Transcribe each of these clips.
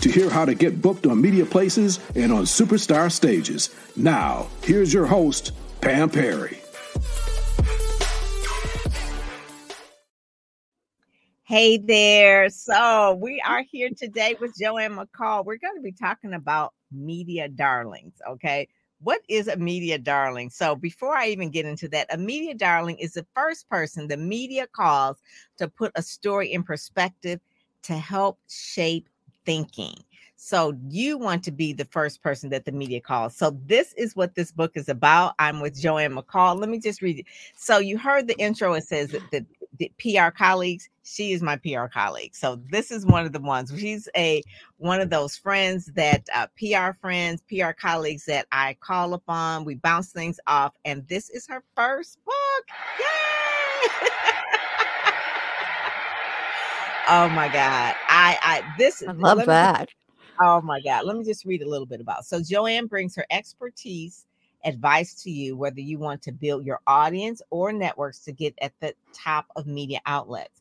to hear how to get booked on media places and on superstar stages. Now, here's your host, Pam Perry. Hey there. So, we are here today with Joanne McCall. We're going to be talking about media darlings. Okay. What is a media darling? So, before I even get into that, a media darling is the first person the media calls to put a story in perspective to help shape thinking. So you want to be the first person that the media calls. So this is what this book is about. I'm with Joanne McCall. Let me just read it. So you heard the intro. It says that the, the PR colleagues. She is my PR colleague. So this is one of the ones. She's a one of those friends that uh, PR friends, PR colleagues that I call upon. We bounce things off, and this is her first book. Yay! Oh my God. I I this I love that. Me, oh my God. Let me just read a little bit about. So Joanne brings her expertise, advice to you, whether you want to build your audience or networks to get at the top of media outlets.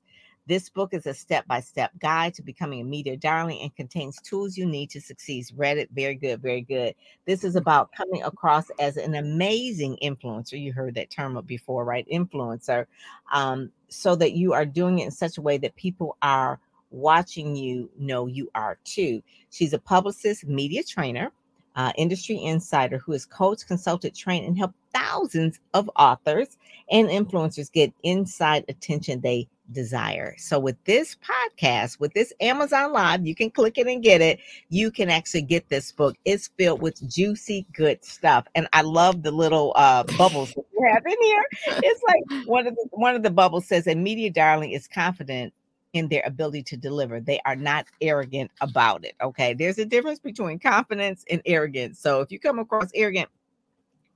This book is a step by step guide to becoming a media darling and contains tools you need to succeed. Read it. Very good. Very good. This is about coming across as an amazing influencer. You heard that term before, right? Influencer. Um, so that you are doing it in such a way that people are watching you know you are too. She's a publicist, media trainer, uh, industry insider who has coached, consulted, trained, and helped thousands of authors and influencers get inside attention they desire. So with this podcast, with this Amazon Live, you can click it and get it. You can actually get this book. It's filled with juicy, good stuff. And I love the little uh, bubbles that you have in here. It's like one of the one of the bubbles says a media darling is confident in their ability to deliver. They are not arrogant about it. Okay. There's a difference between confidence and arrogance. So if you come across arrogant,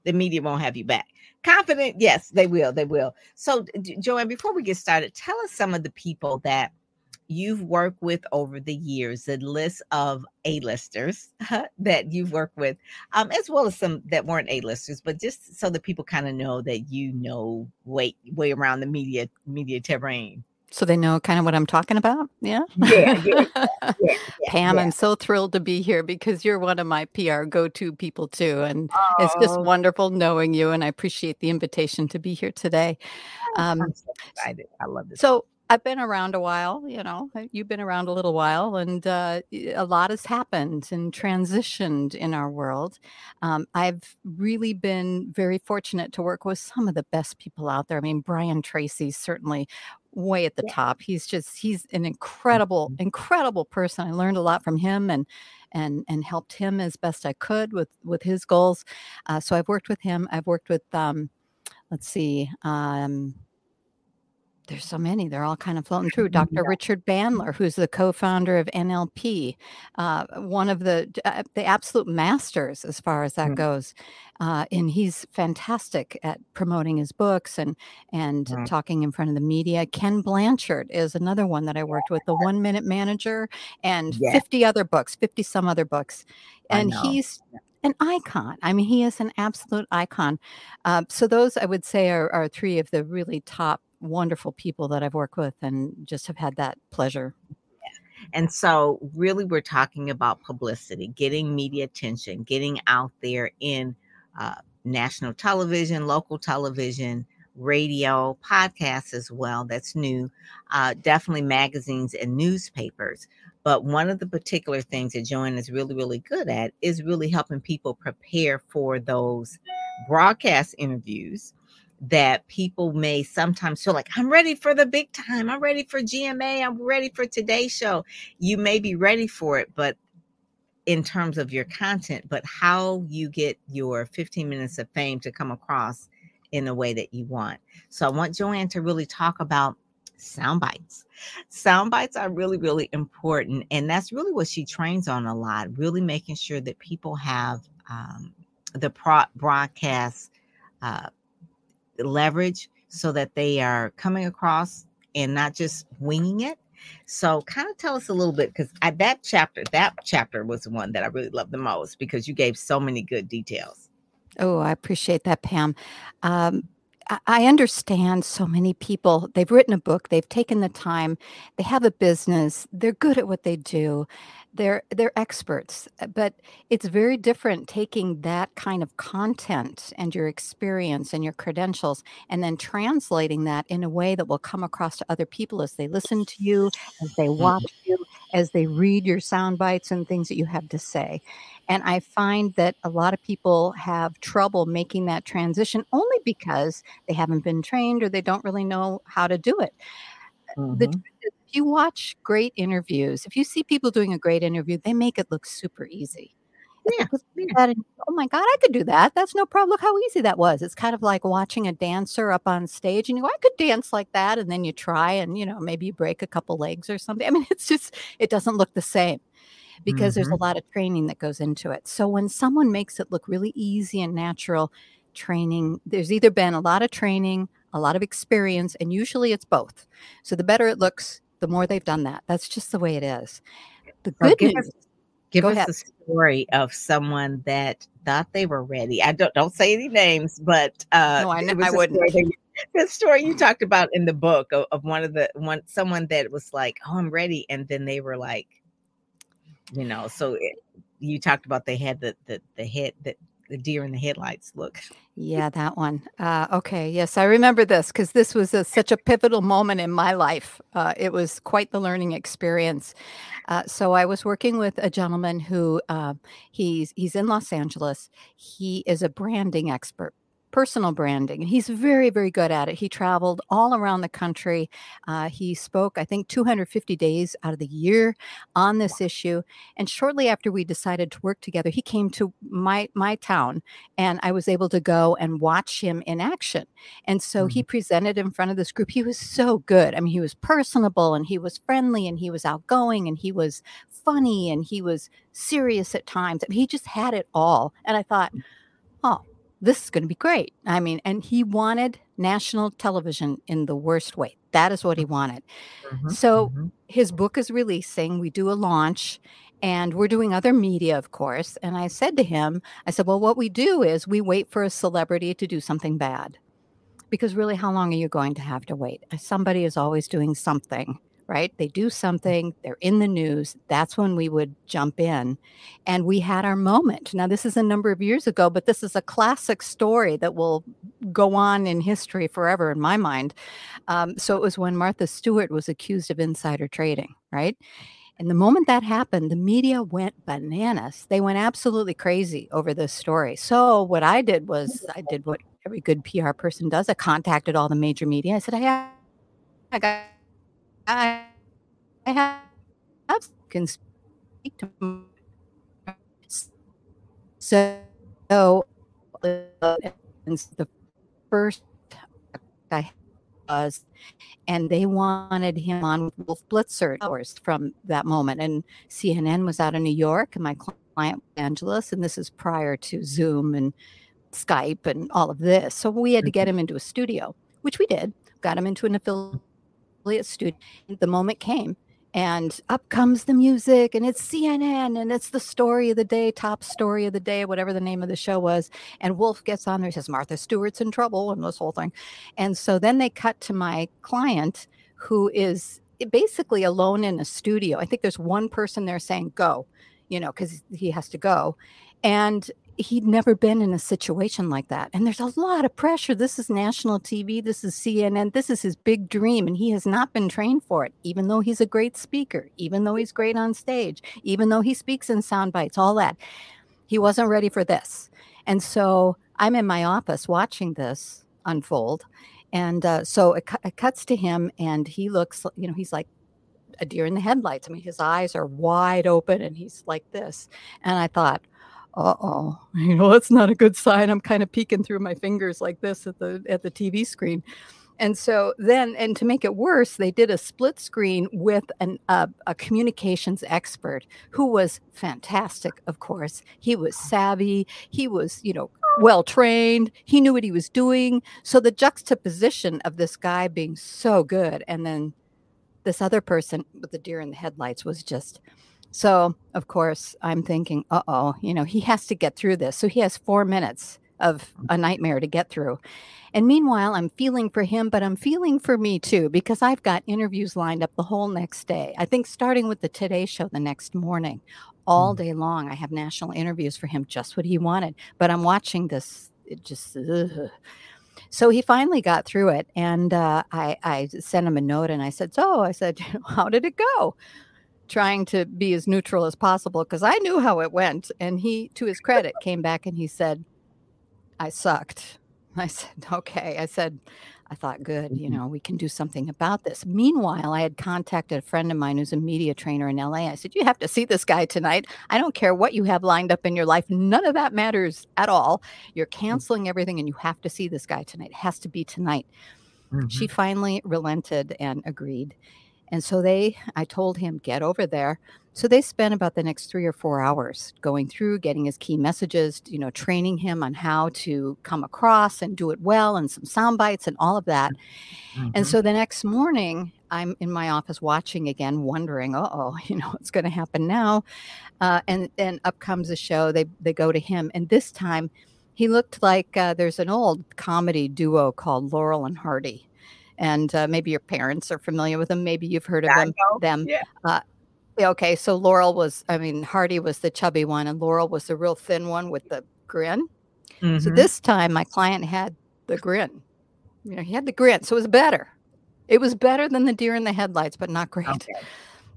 the media won't have you back. Confident, yes, they will. They will. So, Joanne, before we get started, tell us some of the people that you've worked with over the years, the list of A-listers that you've worked with, um, as well as some that weren't A-listers, but just so that people kind of know that you know way way around the media media terrain. So they know kind of what I'm talking about. Yeah. Yeah. yeah, yeah, Pam, I'm so thrilled to be here because you're one of my PR go to people too. And oh. it's just wonderful knowing you. And I appreciate the invitation to be here today. Um, I'm so excited. I love this. So I've been around a while, you know, you've been around a little while, and uh, a lot has happened and transitioned in our world. Um, I've really been very fortunate to work with some of the best people out there. I mean, Brian Tracy, certainly way at the yeah. top. He's just he's an incredible mm-hmm. incredible person. I learned a lot from him and and and helped him as best I could with with his goals. Uh, so I've worked with him. I've worked with um, let's see. Um, there's so many. They're all kind of floating through. Dr. Yeah. Richard Bandler, who's the co-founder of NLP, uh, one of the uh, the absolute masters as far as that mm-hmm. goes, uh, and he's fantastic at promoting his books and and mm-hmm. talking in front of the media. Ken Blanchard is another one that I worked with, the One Minute Manager, and yeah. 50 other books, 50 some other books, and he's an icon. I mean, he is an absolute icon. Uh, so those I would say are, are three of the really top wonderful people that I've worked with and just have had that pleasure. And so, really, we're talking about publicity, getting media attention, getting out there in uh, national television, local television, radio, podcasts as well. That's new. Uh, definitely magazines and newspapers. But one of the particular things that Joanne is really, really good at is really helping people prepare for those broadcast interviews that people may sometimes feel like I'm ready for the big time. I'm ready for GMA. I'm ready for today's show. You may be ready for it, but in terms of your content, but how you get your 15 minutes of fame to come across in the way that you want. So I want Joanne to really talk about sound bites. Sound bites are really, really important. And that's really what she trains on a lot, really making sure that people have um, the pro- broadcast uh, leverage so that they are coming across and not just winging it. So, kind of tell us a little bit because that chapter, that chapter was the one that I really loved the most because you gave so many good details. Oh, I appreciate that, Pam. Um, I understand so many people, they've written a book, they've taken the time, they have a business, they're good at what they do they're they're experts uh, but it's very different taking that kind of content and your experience and your credentials and then translating that in a way that will come across to other people as they listen to you as they mm-hmm. watch you as they read your sound bites and things that you have to say and i find that a lot of people have trouble making that transition only because they haven't been trained or they don't really know how to do it mm-hmm. the you watch great interviews, if you see people doing a great interview, they make it look super easy. Yeah. yeah. oh my God, I could do that. That's no problem. Look how easy that was. It's kind of like watching a dancer up on stage and you go, I could dance like that. And then you try and, you know, maybe you break a couple legs or something. I mean, it's just, it doesn't look the same because mm-hmm. there's a mm-hmm. lot of training that goes into it. So when someone makes it look really easy and natural, training, there's either been a lot of training, a lot of experience, and usually it's both. So the better it looks, the more they've done that. That's just the way it is. The good give news. Us, give us a story of someone that thought they were ready. I don't don't say any names, but uh, no, I, I wouldn't. the story you talked about in the book of, of one of the one someone that was like, "Oh, I'm ready," and then they were like, you know, so it, you talked about they had the the the head that the deer in the headlights look. Yeah, that one. Uh, okay, yes, I remember this because this was a, such a pivotal moment in my life. Uh, it was quite the learning experience. Uh, so I was working with a gentleman who uh, he's he's in Los Angeles. He is a branding expert personal branding. And he's very, very good at it. He traveled all around the country. Uh, he spoke, I think, 250 days out of the year on this issue. And shortly after we decided to work together, he came to my my town, and I was able to go and watch him in action. And so mm-hmm. he presented in front of this group. He was so good. I mean, he was personable and he was friendly and he was outgoing and he was funny and he was serious at times. I mean, he just had it all. And I thought, oh, this is going to be great. I mean, and he wanted national television in the worst way. That is what he wanted. Mm-hmm, so mm-hmm. his book is releasing. We do a launch and we're doing other media, of course. And I said to him, I said, well, what we do is we wait for a celebrity to do something bad. Because really, how long are you going to have to wait? Somebody is always doing something right? They do something, they're in the news. That's when we would jump in. And we had our moment. Now, this is a number of years ago, but this is a classic story that will go on in history forever in my mind. Um, so it was when Martha Stewart was accused of insider trading, right? And the moment that happened, the media went bananas. They went absolutely crazy over this story. So, what I did was, I did what every good PR person does. I contacted all the major media. I said, I, I got I, I have can speak to so uh, the first I was, and they wanted him on Wolf Blitzer hours from that moment. And CNN was out of New York, and my client Angeles, and this is prior to Zoom and Skype and all of this. So we had to get mm-hmm. him into a studio, which we did. Got him into an affiliate affiliate student. The moment came, and up comes the music, and it's CNN, and it's the story of the day, top story of the day, whatever the name of the show was. And Wolf gets on there, says Martha Stewart's in trouble, and this whole thing. And so then they cut to my client, who is basically alone in a studio. I think there's one person there saying go, you know, because he has to go. And he'd never been in a situation like that. And there's a lot of pressure. This is national TV, this is CNN, this is his big dream. And he has not been trained for it, even though he's a great speaker, even though he's great on stage, even though he speaks in sound bites, all that. He wasn't ready for this. And so I'm in my office watching this unfold. And uh, so it, it cuts to him, and he looks, you know, he's like, a deer in the headlights. I mean, his eyes are wide open and he's like this. And I thought, uh-oh. You know that's not a good sign. I'm kind of peeking through my fingers like this at the at the tv screen. And so then and to make it worse they did a split screen with an, uh, a communications expert who was fantastic of course. He was savvy. He was you know well trained. He knew what he was doing. So the juxtaposition of this guy being so good and then this other person with the deer in the headlights was just so of course i'm thinking uh-oh you know he has to get through this so he has four minutes of a nightmare to get through and meanwhile i'm feeling for him but i'm feeling for me too because i've got interviews lined up the whole next day i think starting with the today show the next morning all mm. day long i have national interviews for him just what he wanted but i'm watching this it just ugh. So he finally got through it, and uh, I, I sent him a note, and I said, "So," I said, "How did it go?" Trying to be as neutral as possible because I knew how it went. And he, to his credit, came back and he said, "I sucked." I said, "Okay." I said, I thought, good, you mm-hmm. know, we can do something about this. Meanwhile, I had contacted a friend of mine who's a media trainer in LA. I said, You have to see this guy tonight. I don't care what you have lined up in your life. None of that matters at all. You're mm. canceling everything and you have to see this guy tonight. It has to be tonight. Mm-hmm. She finally relented and agreed. And so they, I told him, get over there. So they spent about the next three or four hours going through, getting his key messages, you know, training him on how to come across and do it well, and some sound bites and all of that. Mm-hmm. And so the next morning, I'm in my office watching again, wondering, uh oh, you know, what's going to happen now? Uh, and then up comes the show. They they go to him, and this time, he looked like uh, there's an old comedy duo called Laurel and Hardy and uh, maybe your parents are familiar with them. Maybe you've heard of them. Them. Yeah. Uh, okay, so Laurel was, I mean, Hardy was the chubby one, and Laurel was the real thin one with the grin. Mm-hmm. So this time, my client had the grin. You know, he had the grin, so it was better. It was better than the deer in the headlights, but not great. Okay.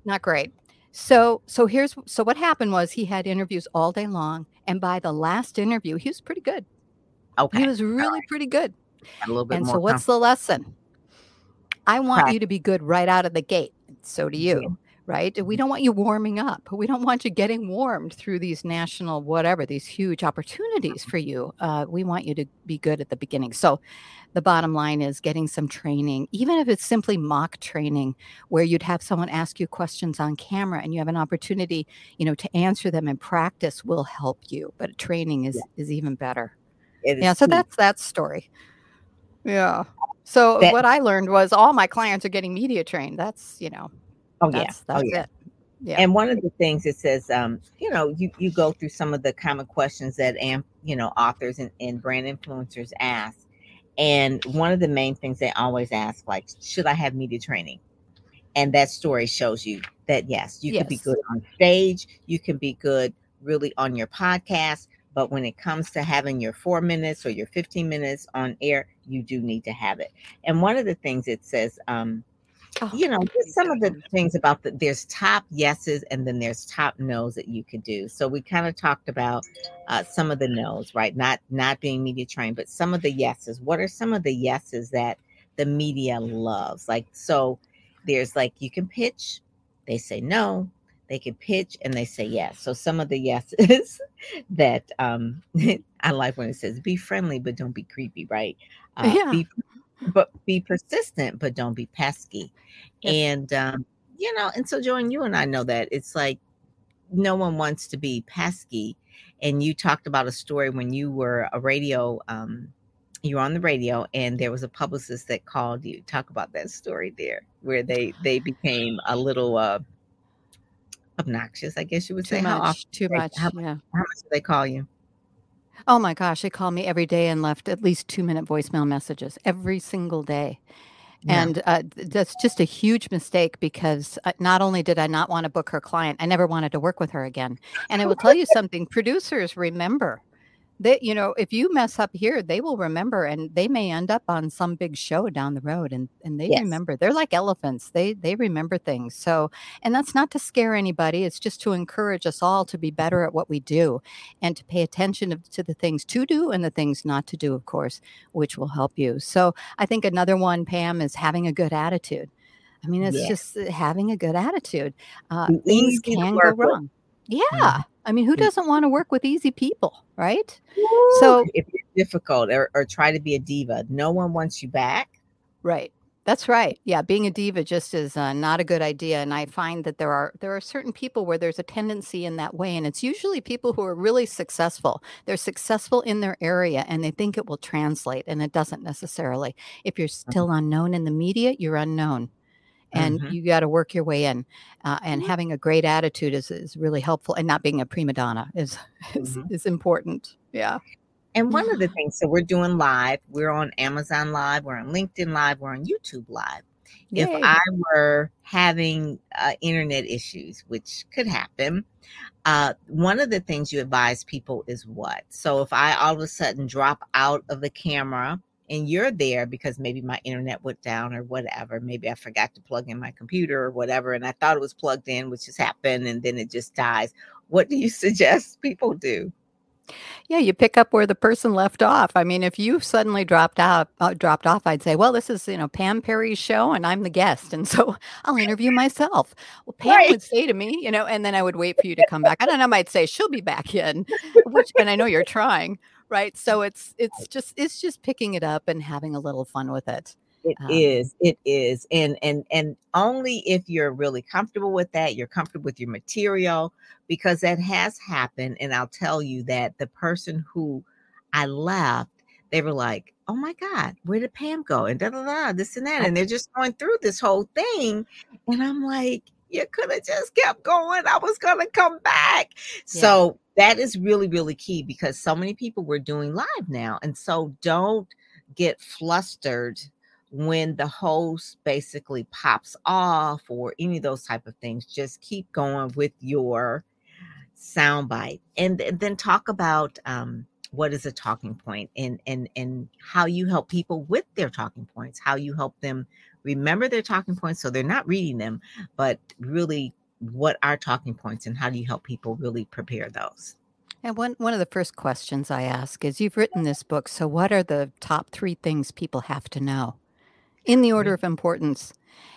Not great. So, so here's so what happened was he had interviews all day long, and by the last interview, he was pretty good. Okay, he was really right. pretty good. A little bit and so, what's the lesson? I want you to be good right out of the gate. So do you right? We don't want you warming up. We don't want you getting warmed through these national, whatever, these huge opportunities for you. Uh, we want you to be good at the beginning. So, the bottom line is getting some training, even if it's simply mock training, where you'd have someone ask you questions on camera and you have an opportunity, you know, to answer them and practice will help you. But training is yeah. is even better. yeah. So that's that story. Yeah. So that, what I learned was all my clients are getting media trained. That's you know Oh yeah. That's, oh yeah. It. Yeah. And one of the things it says, um, you know, you, you go through some of the common questions that am, you know, authors and, and brand influencers ask. And one of the main things they always ask, like, should I have media training? And that story shows you that yes, you yes. can be good on stage, you can be good really on your podcast, but when it comes to having your four minutes or your 15 minutes on air, you do need to have it. And one of the things it says, um, Oh, you know, just some of the things about the there's top yeses and then there's top no's that you could do. So we kind of talked about uh, some of the no's, right? Not not being media trained, but some of the yeses. What are some of the yeses that the media loves? Like so, there's like you can pitch, they say no. They can pitch and they say yes. So some of the yeses that um I like when it says be friendly but don't be creepy, right? Uh, yeah. Be but be persistent, but don't be pesky. Yes. And um, you know, and so Joan, you and I know that it's like no one wants to be pesky. And you talked about a story when you were a radio, um, you were on the radio, and there was a publicist that called you. Talk about that story there, where they they became a little uh obnoxious, I guess you would too say. Much, how often too they, much. How, yeah. how much do they call you? Oh my gosh, they call me every day and left at least two minute voicemail messages every single day. Yeah. And uh, that's just a huge mistake because uh, not only did I not want to book her client, I never wanted to work with her again. And I will tell you something producers remember they you know if you mess up here they will remember and they may end up on some big show down the road and and they yes. remember they're like elephants they they remember things so and that's not to scare anybody it's just to encourage us all to be better at what we do and to pay attention to the things to do and the things not to do of course which will help you so i think another one pam is having a good attitude i mean it's yes. just uh, having a good attitude uh, things can go wrong yeah. Mm-hmm. I mean, who mm. doesn't want to work with easy people, right? So if you're difficult or, or try to be a diva, no one wants you back. Right. That's right. Yeah, being a diva just is uh, not a good idea, and I find that there are there are certain people where there's a tendency in that way, and it's usually people who are really successful. They're successful in their area, and they think it will translate, and it doesn't necessarily. If you're Mm-hmm. still unknown in the media, you're unknown, and Mhm. you got to work your way in. Uh, and Mhm. having a great attitude is is really helpful, and not being a prima donna is is, Mhm. is important. Yeah. And one of the things, so we're doing live, we're on Amazon Live, we're on LinkedIn Live, we're on YouTube Live. If I were having uh, internet issues, which could happen, uh, one of the things you advise people is what? So if I all of a sudden drop out of the camera and you're there because maybe my internet went down or whatever, maybe I forgot to plug in my computer or whatever, and I thought it was plugged in, which has happened, and then it just dies. What do you suggest people do? Yeah, you pick up where the person left off. I mean, if you suddenly dropped out, uh, dropped off, I'd say, "Well, this is you know Pam Perry's show, and I'm the guest, and so I'll interview myself." Well, Pam Right. would say to me, you know, and then I would wait for you to come back. I don't know. I might say she'll be back in, which, and I know you're trying, right? So it's it's just it's just picking it up and having a little fun with it. It Um, is. It is. And and and only if you're really comfortable with that, you're comfortable with your material, because that has happened. And I'll tell you that the person who I left, they were like, Oh my God, where did Pam go? And da da da, this and that. And they're just going through this whole thing. And I'm like, you could have just kept going. I was gonna come back. So that is really, really key because so many people were doing live now. And so don't get flustered when the host basically pops off or any of those type of things just keep going with your soundbite and th- then talk about um, what is a talking point and and and how you help people with their talking points how you help them remember their talking points so they're not reading them but really what are talking points and how do you help people really prepare those? And one one of the first questions I ask is, "You've written this book, so what are the top three things people have to know, in the order of importance?"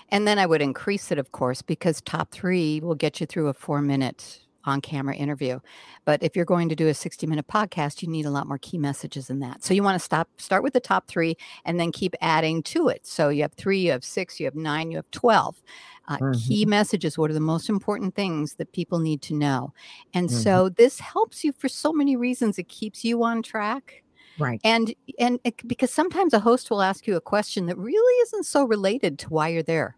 And then I would increase it, of course, because top three will get you through a four minute on camera interview. But if you're going to do a 60 minute podcast, you need a lot more key messages than that. So you want to stop, start with the top three and then keep adding to it. So you have three, you have six, you have nine, you have 12. Uh, Key messages. What are the most important things that people need to know? And Mhm. so this helps you for so many reasons. It keeps you on track right and and it, because sometimes a host will ask you a question that really isn't so related to why you're there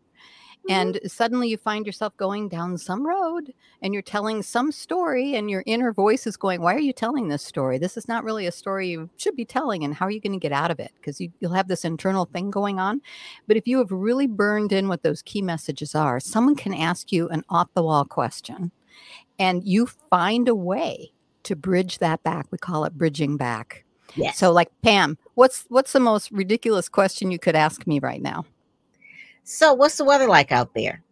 and mm-hmm. suddenly you find yourself going down some road and you're telling some story and your inner voice is going why are you telling this story? This is not really a story you should be telling and how are you going to get out of it? Because you, you'll have this internal thing going on. But if you have really burned in what those key messages are someone can ask you an off the wall question and you find a way to bridge that back. We call it bridging back. Yes. So like Pam, what's what's the most ridiculous question you could ask me right now? So what's the weather like out there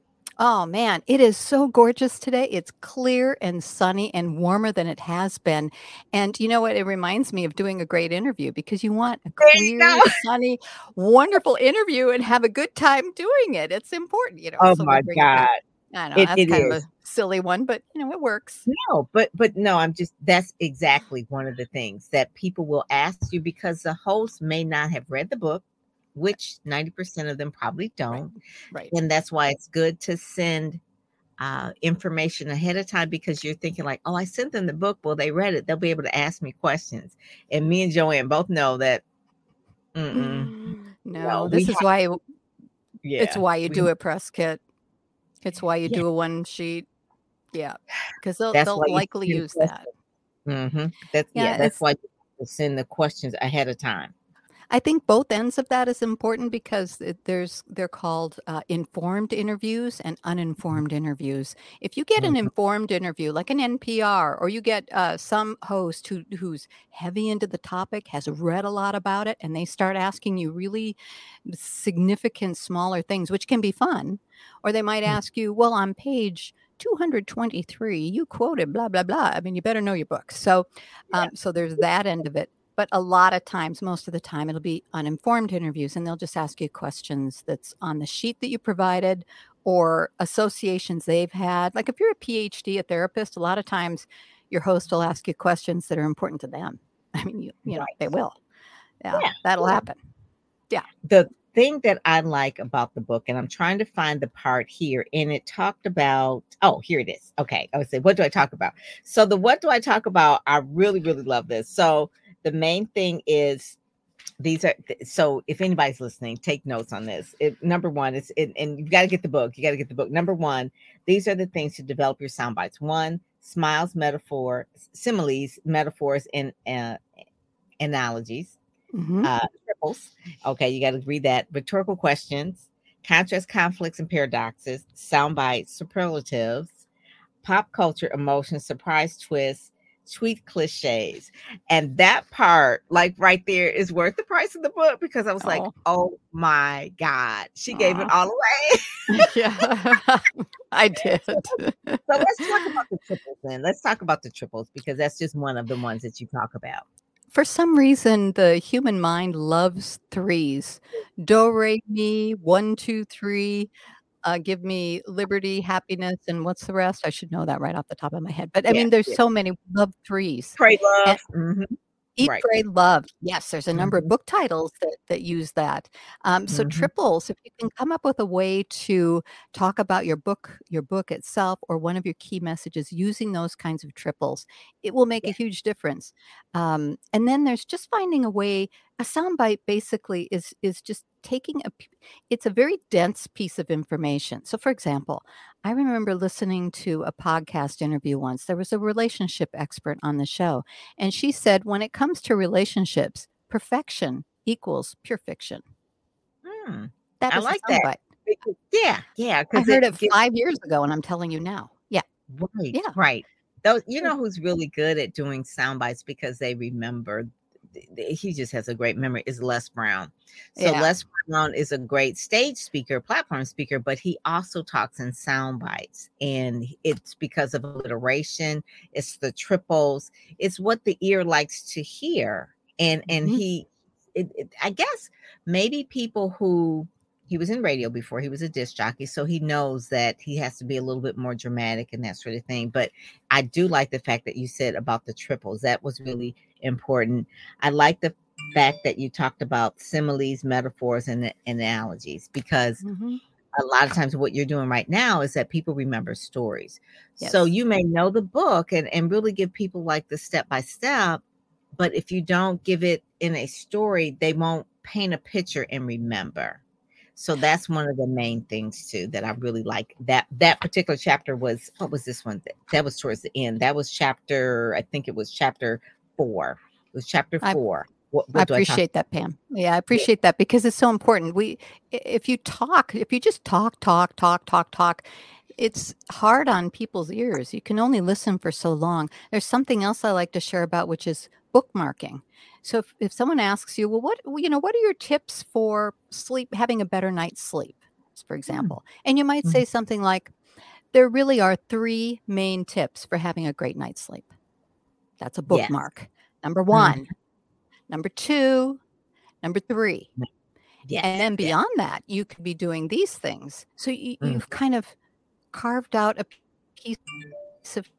Oh man, it is so gorgeous today. It's clear and sunny and warmer than it has been. And you know what? It reminds me of doing a great interview because you want a clear, sunny, wonderful interview and have a good time doing it. It's important, you know. oh so my it god I know It- that's it kind is. of a silly one, but you know, it works. No, but but no, I'm just that's exactly one of the things that people will ask you because the host may not have read the book, which 90% of them probably don't. Right. And that's why it's good to send uh, information ahead of time because you're thinking like, oh, I sent them the book. Well, they read it. They'll be able to ask me questions. And me and Joanne both know that. Mm-mm, No, No, we this is have- why yeah, It's why you we- do a press kit. It's why you Yeah. do a one sheet. Yeah, because they'll they'll likely use that. hmm That's Yeah, yeah. That's why you send the questions ahead of time. I think both ends of that is important because it, there's they're called uh, informed interviews and uninformed interviews. If you get an Mhm. informed interview, like an NPR, or you get uh, some host who who's heavy into the topic, has read a lot about it, and they start asking you really significant, smaller things, which can be fun, or they might Mm. ask you, "Well, on page." 223 you quoted blah blah blah i mean you better know your book so Yeah. um, so there's that end of it but a lot of times most of the time it'll be uninformed interviews and they'll just ask you questions that's on the sheet that you provided or associations they've had like if you're a phd a therapist a lot of times your host will ask you questions that are important to them i mean you you know they will yeah, Yeah, that'll happen. yeah. the thing that I like about the book, and I'm trying to find the part here, and it talked about, oh, here it is. Okay. I would say, what do I talk about? So, the what do I talk about? I really, really love this. So, the main thing is these are so if anybody's listening take notes on this. It, number one is it, and you've got to get the book you got to get the book. Number one these are the things to develop your sound bites. One similes metaphor similes metaphors and uh, analogies. Mm-hmm. uh, triples. Okay you got to read that. Rhetorical questions contrast conflicts and paradoxes sound bites superlatives pop culture emotions surprise twists tweet cliches. And that part, like right there, is worth the price of the book because I was oh. like, oh my God, she Aww. gave it all away. yeah, I did. so, let's talk about the triples then. Let's talk about the triples because that's just one of the ones that you talk about. For some reason, the human mind loves threes. Do, re, mi, one, two, three uh, give me liberty, happiness, and what's the rest? I should know that right off the top of my head. But I yeah, mean, there's yeah. so many love threes. Pray love. And, mm-hmm. Eat, right. Pray, Love. Yes, there's a number mm-hmm. of book titles that that use that. Um, so mm-hmm. triples, if you can come up with a way to talk about your book, your book itself, or one of your key messages using those kinds of triples, it will make yeah. a huge difference. Um, and then there's just finding a way. A soundbite basically is is just taking a it's a very dense piece of information. So for example, I remember listening to a podcast interview once. There was a relationship expert on the show, and she said when it comes to relationships, perfection equals pure fiction. Hmm. That I like that. Yeah, yeah. I heard it, it five years ago, and I'm telling you now. Yeah, right. Yeah, right. Those, you know, who's really good at doing sound bites because they remember he just has a great memory is Les Brown. So yeah. Les Brown is a great stage speaker, platform speaker, but he also talks in sound bites. And it's because of alliteration, it's the triples, it's what the ear likes to hear. And and mm-hmm. he it, it, I guess maybe people who he was in radio before he was a disc jockey so he knows that he has to be a little bit more dramatic and that sort of thing but i do like the fact that you said about the triples that was really important i like the fact that you talked about similes metaphors and, and analogies because mm-hmm. a lot of times what you're doing right now is that people remember stories yes. so you may know the book and, and really give people like the step by step but if you don't give it in a story they won't paint a picture and remember so that's one of the main things too that I really like. That that particular chapter was what was this one? That, that was towards the end. That was chapter, I think it was chapter four. It was chapter four. I, what, what I appreciate I that, Pam. Yeah, I appreciate yeah. that because it's so important. We if you talk, if you just talk, talk, talk, talk, talk, it's hard on people's ears. You can only listen for so long. There's something else I like to share about, which is bookmarking. So if, if someone asks you, well, what you know, what are your tips for sleep, having a better night's sleep, for hmm. example, mm. and you might mm. say something like, there really are three main tips for having a great night's sleep. That's a bookmark. Yes. Number one, mm. number two, number three. Yes. And then beyond yes. that, you could be doing these things. So you, mm. you've kind of carved out a piece of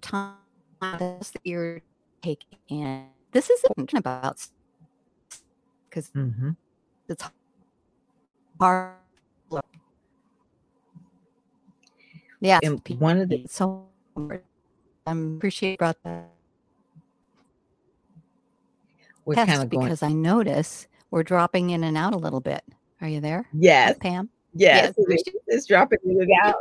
time that you're taking in this is important about because mm-hmm. it's hard. Yeah, one of the so I appreciate about that. We're kind of going because I notice we're dropping in and out a little bit. Are you there? Yes, Pam. Yes, yes. it's dropping in and out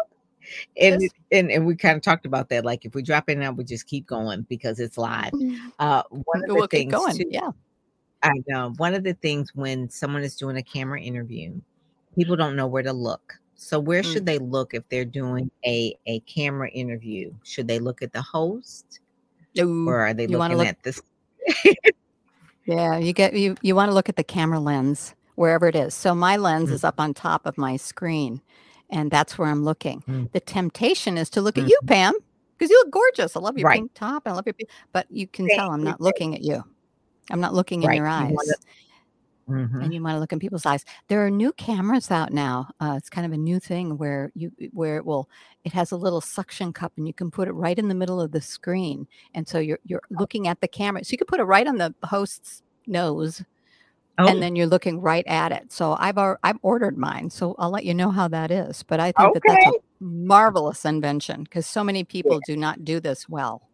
and, and and we kind of talked about that. Like if we drop in and we just keep going because it's live. Mm-hmm. Uh, one of the we'll things, going. Too, yeah, I know. One of the things when someone is doing a camera interview, people don't know where to look. So where mm-hmm. should they look if they're doing a a camera interview? Should they look at the host, Ooh, or are they looking look- at this? yeah, you get you you want to look at the camera lens wherever it is. So my lens mm-hmm. is up on top of my screen and that's where I'm looking. Mm. The temptation is to look mm. at you, mm-hmm. Pam, because you look gorgeous. I love your right. pink top. I love your, but you can Thank tell I'm not looking at you. I'm not looking right. in your eyes. You mm-hmm. And you want to look in people's eyes. There are new cameras out now. Uh, it's kind of a new thing where you where it will it has a little suction cup and you can put it right in the middle of the screen, and so you're you're looking at the camera. So you can put it right on the host's nose, oh. and then you're looking right at it. So I've I've ordered mine, so I'll let you know how that is. But I think okay. that that's a marvelous invention because so many people yeah. do not do this well.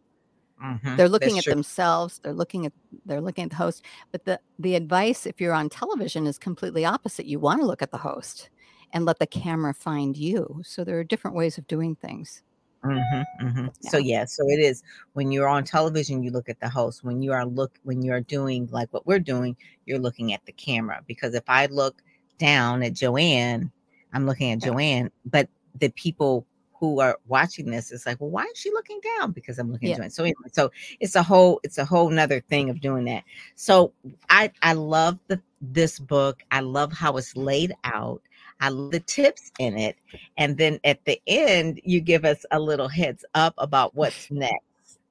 Mm-hmm. They're looking That's at true. themselves. They're looking at they're looking at the host. But the the advice, if you're on television, is completely opposite. You want to look at the host and let the camera find you. So there are different ways of doing things. Mm-hmm, mm-hmm. Yeah. So yeah, so it is when you're on television, you look at the host. When you are look when you are doing like what we're doing, you're looking at the camera. Because if I look down at Joanne, I'm looking at Joanne, but the people who are watching this is like, well, why is she looking down? Because I'm looking yeah. down. So anyway, so it's a whole, it's a whole nother thing of doing that. So I I love the this book. I love how it's laid out. I love the tips in it. And then at the end, you give us a little heads up about what's next.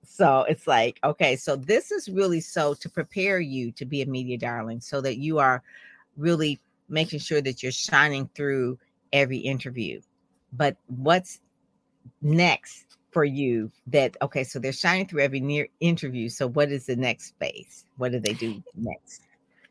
So it's like, okay, so this is really so to prepare you to be a media darling so that you are really making sure that you're shining through every interview. But what's next for you that okay so they're shining through every near interview so what is the next phase? What do they do next?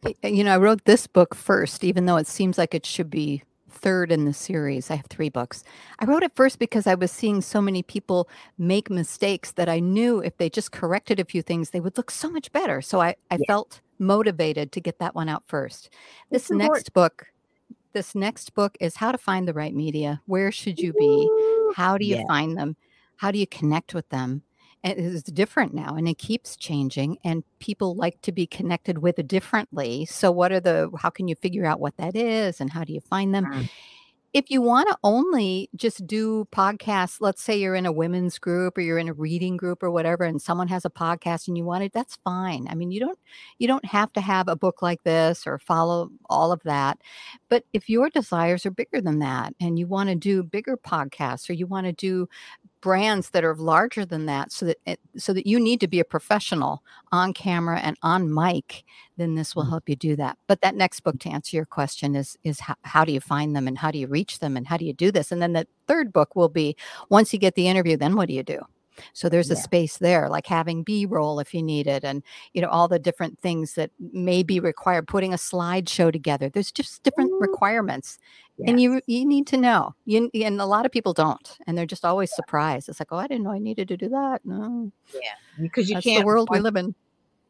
Uh, you know i wrote this book first even though it seems like it should be third in the series. I have three books. I wrote it first because i was seeing so many people make mistakes that i knew if they just corrected a few things they would look so much better. So i, I yeah. felt motivated to get that one out first. This next book this next book is how to find the right media. Where should you be how do you yeah. find them? How do you connect with them? And it's different now and it keeps changing and people like to be connected with differently. So what are the how can you figure out what that is and how do you find them? Mm if you want to only just do podcasts, let's say you're in a women's group or you're in a reading group or whatever, and someone has a podcast and you want it, that's fine. I mean, you don't you don't have to have a book like this or follow all of that. But if your desires are bigger than that and you want to do bigger podcasts or you want to do brands that are larger than that so that it, so that you need to be a professional on camera and on mic then this will mm-hmm. help you do that. But that next book to answer your question is is how, how do you find them and how do you reach them and how do you do this? And then the third book will be once you get the interview then what do you do so there's yeah. a space there, like having B roll if you need it, and you know all the different things that may be required. Putting a slideshow together. There's just different Ooh. requirements, and you you need to know. You and a lot of people don't, and they're just always surprised. It's like, oh, I didn't know I needed to do that. No, yeah, because you That's can't. The world we live in.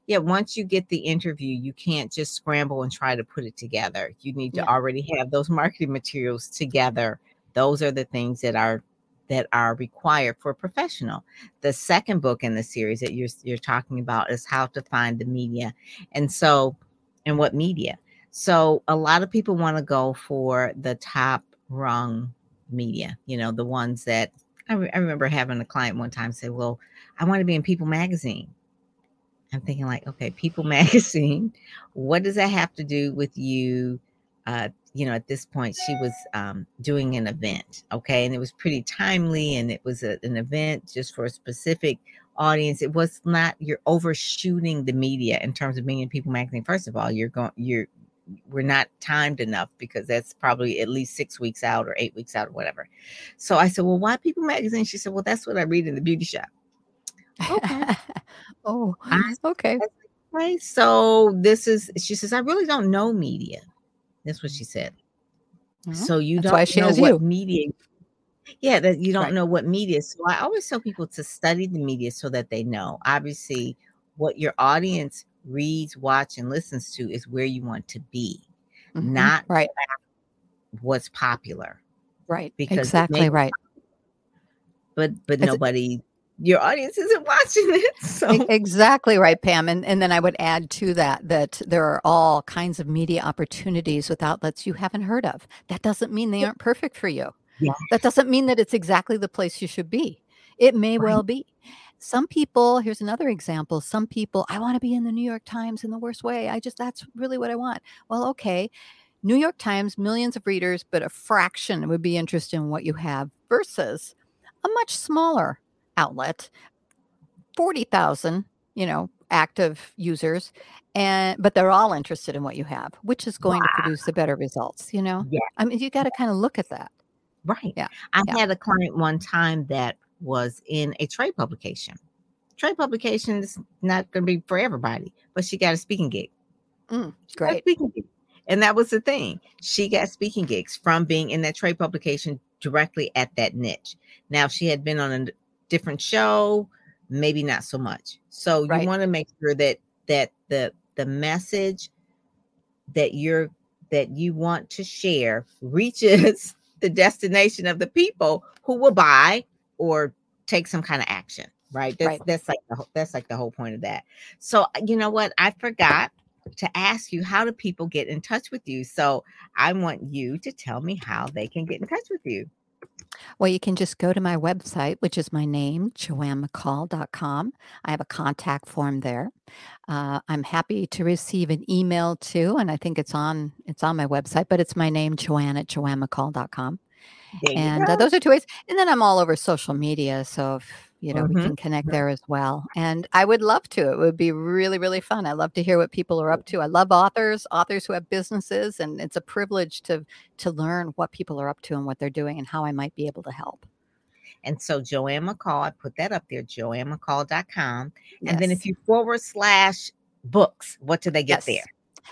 Yeah, once you get the interview, you can't just scramble and try to put it together. You need to yeah. already have those marketing materials together. Those are the things that are that are required for professional. The second book in the series that you're you're talking about is how to find the media. And so and what media. So a lot of people want to go for the top rung media, you know, the ones that I, re- I remember having a client one time say, "Well, I want to be in People magazine." I'm thinking like, okay, People magazine, what does that have to do with you uh, you know, at this point, she was um, doing an event, okay, and it was pretty timely, and it was a, an event just for a specific audience. It was not you're overshooting the media in terms of being in People Magazine. First of all, you're going, you're we're not timed enough because that's probably at least six weeks out or eight weeks out or whatever. So I said, well, why People Magazine? She said, well, that's what I read in the beauty shop. Okay. oh, I, okay. Okay. So this is, she says, I really don't know media. That's what she said. Mm-hmm. So you That's don't know what you. media. Yeah, that you don't right. know what media. So I always tell people to study the media so that they know. Obviously, what your audience reads, watch, and listens to is where you want to be, mm-hmm. not right. What's popular, right? Because exactly right. But but nobody your audience isn't watching it. So exactly right, Pam. And and then I would add to that that there are all kinds of media opportunities with outlets you haven't heard of. That doesn't mean they aren't perfect for you. Yeah. That doesn't mean that it's exactly the place you should be. It may right. well be. Some people, here's another example. Some people, I want to be in the New York Times in the worst way. I just that's really what I want. Well, okay. New York Times, millions of readers, but a fraction would be interested in what you have versus a much smaller outlet, 40,000, you know, active users and but they're all interested in what you have, which is going wow. to produce the better results, you know? Yeah. I mean, you got to kind of look at that. Right. Yeah. I yeah. had a client one time that was in a trade publication. Trade publication is not going to be for everybody, but she got a speaking gig. Mm, great. Speaking gigs. And that was the thing. She got speaking gigs from being in that trade publication directly at that niche. Now, she had been on a different show, maybe not so much. So Right. you want to make sure that that the the message that you're that you want to share reaches the destination of the people who will buy or take some kind of action right that's Right. that's like the, whole- that's like the whole point of that so uh, you know what i forgot to ask you how do people get in touch with you so i want you to tell me how they can get in touch with you Well, you can just go to my website, which is my name, joannemccall.com. I have a contact form there. Uh, I'm happy to receive an email too, and I think it's on it's on my website, but it's my name, Joanne at joannemccall.com. And uh, those are two ways. And then I'm all over social media, so if you know we Mhm, can connect there as well. And I would love to. It would be really, really fun. I love to hear what people are up to. I love authors, authors who have businesses, and it's a privilege to to learn what people are up to and what they're doing and how I might be able to help. and so joanne mccall i put that up there joannemccall.com and then if you forward slash books what do they get Yes. there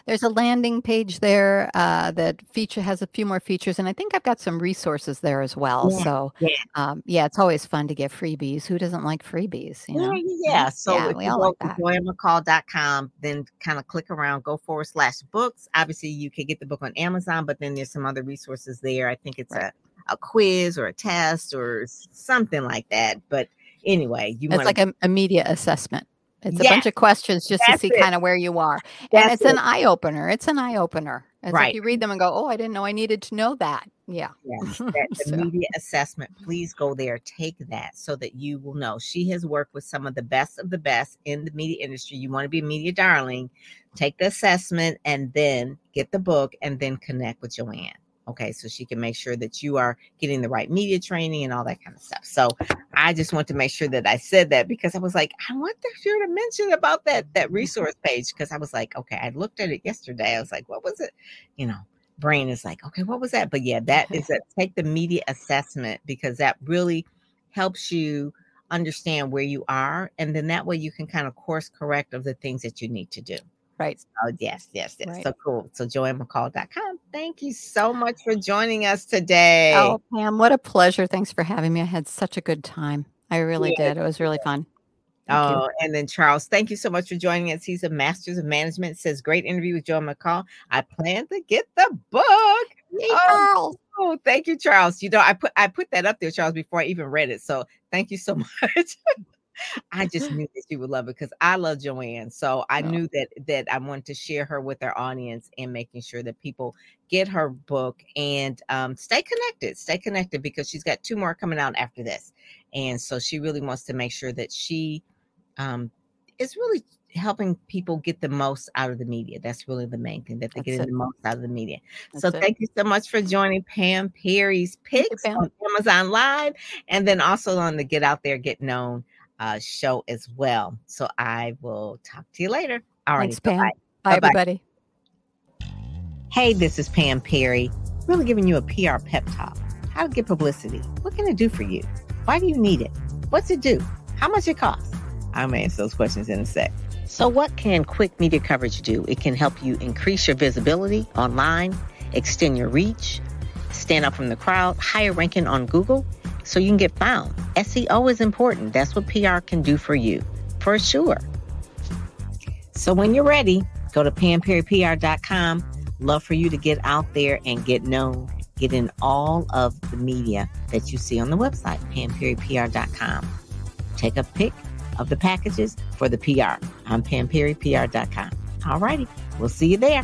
There's a landing page there uh, that feature has a few more features, and I think I've got some resources there as well. Yeah, So, yeah. um, yeah, it's always fun to get freebies. Who doesn't like freebies? You know, Yeah, yeah. So Yeah, if we you all go like to that. joannemccall.com, then kind of click around, go forward slash books. Obviously, you can get the book on Amazon, but then there's some other resources there. I think it's Right. a, a quiz or a test or something like that. But anyway, you it's like a, a media assessment. It's a bunch of questions just to see it. kind of where you are, and That's it's an eye opener. It's an eye opener. It's Right. like you read them and go, "Oh, I didn't know I needed to know that." Yeah. Yes, that the So- media assessment. Please go there, take that so that you will know. She has worked with some of the best of the best in the media industry. You want to be a media darling, take the assessment and then get the book and then connect with Joanne. Okay, so she can make sure that you are getting the right media training and all that kind of stuff. So I just want to make sure that I said that because I was like, I want to sure to mention about that that mm-hmm. resource page because I was like, okay, I looked at it yesterday. I was like, what was it? You know, brain is like, okay, what was that? But yeah, that is that take the media assessment because that really helps you understand where you are. And then that way you can kind of course correct of the things that you need to do. Right. Oh, yes, yes, yes. Right. So cool. So joannemccall.com. Thank you so much for joining us today. Oh, Pam, what a pleasure! Thanks for having me. I had such a good time. I really Yeah, did. It was really fun. Thank you. Oh, and then Charles, thank you so much for joining us. He's a master's of management. Says great interview with Joe McCall. I plan to get the book. Yay, Oh, Oh, thank you, Charles. You know, I put I put that up there, Charles, before I even read it. So thank you so much. I just knew that you would love it because I love Joanne. So I Oh. knew that that I wanted to share her with our audience and making sure that people get her book and um, stay connected. Stay connected because she's got two more coming out after this, and so she really wants to make sure that she um, is really helping people get the most out of the media. That's really the main thing that That's getting the most out of the media. That's so it. thank you so much for joining Pam Perry's Thank you, Picks Pam. on Amazon Live and then also on the Get Out There, Get Known uh, show as well. So I will talk to you later. All right. Pam. Bye, Bye-bye. everybody. Hey, this is Pam Perry, really giving you a PR pep talk. How to get publicity. What can it do for you? Why do you need it? What's it do? How much it costs? I'm gonna answer those questions in a sec. So, what can quick media coverage do? It can help you increase your visibility online, extend your reach, stand out from the crowd, higher ranking on Google, so you can get found. SEO is important. That's what PR can do for you, for sure. So when you're ready, go to pamperrypr.com. Love for you to get out there and get known. Get in all of the media that you see on the website, pamperrypr.com. Take a pic of the packages for the PR on pamperrypr.com. All righty, we'll see you there.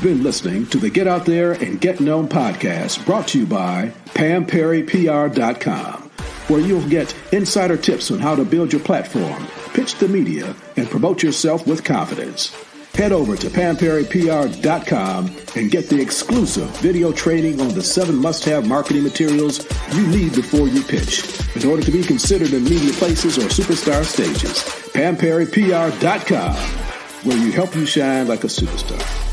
You've been listening to the Get Out There and Get Known podcast brought to you by PamPerryPR.com, where you'll get insider tips on how to build your platform, pitch the media, and promote yourself with confidence. Head over to PamPerryPR.com and get the exclusive video training on the seven must have marketing materials you need before you pitch in order to be considered in media places or superstar stages. PamPerryPR.com, where you help you shine like a superstar.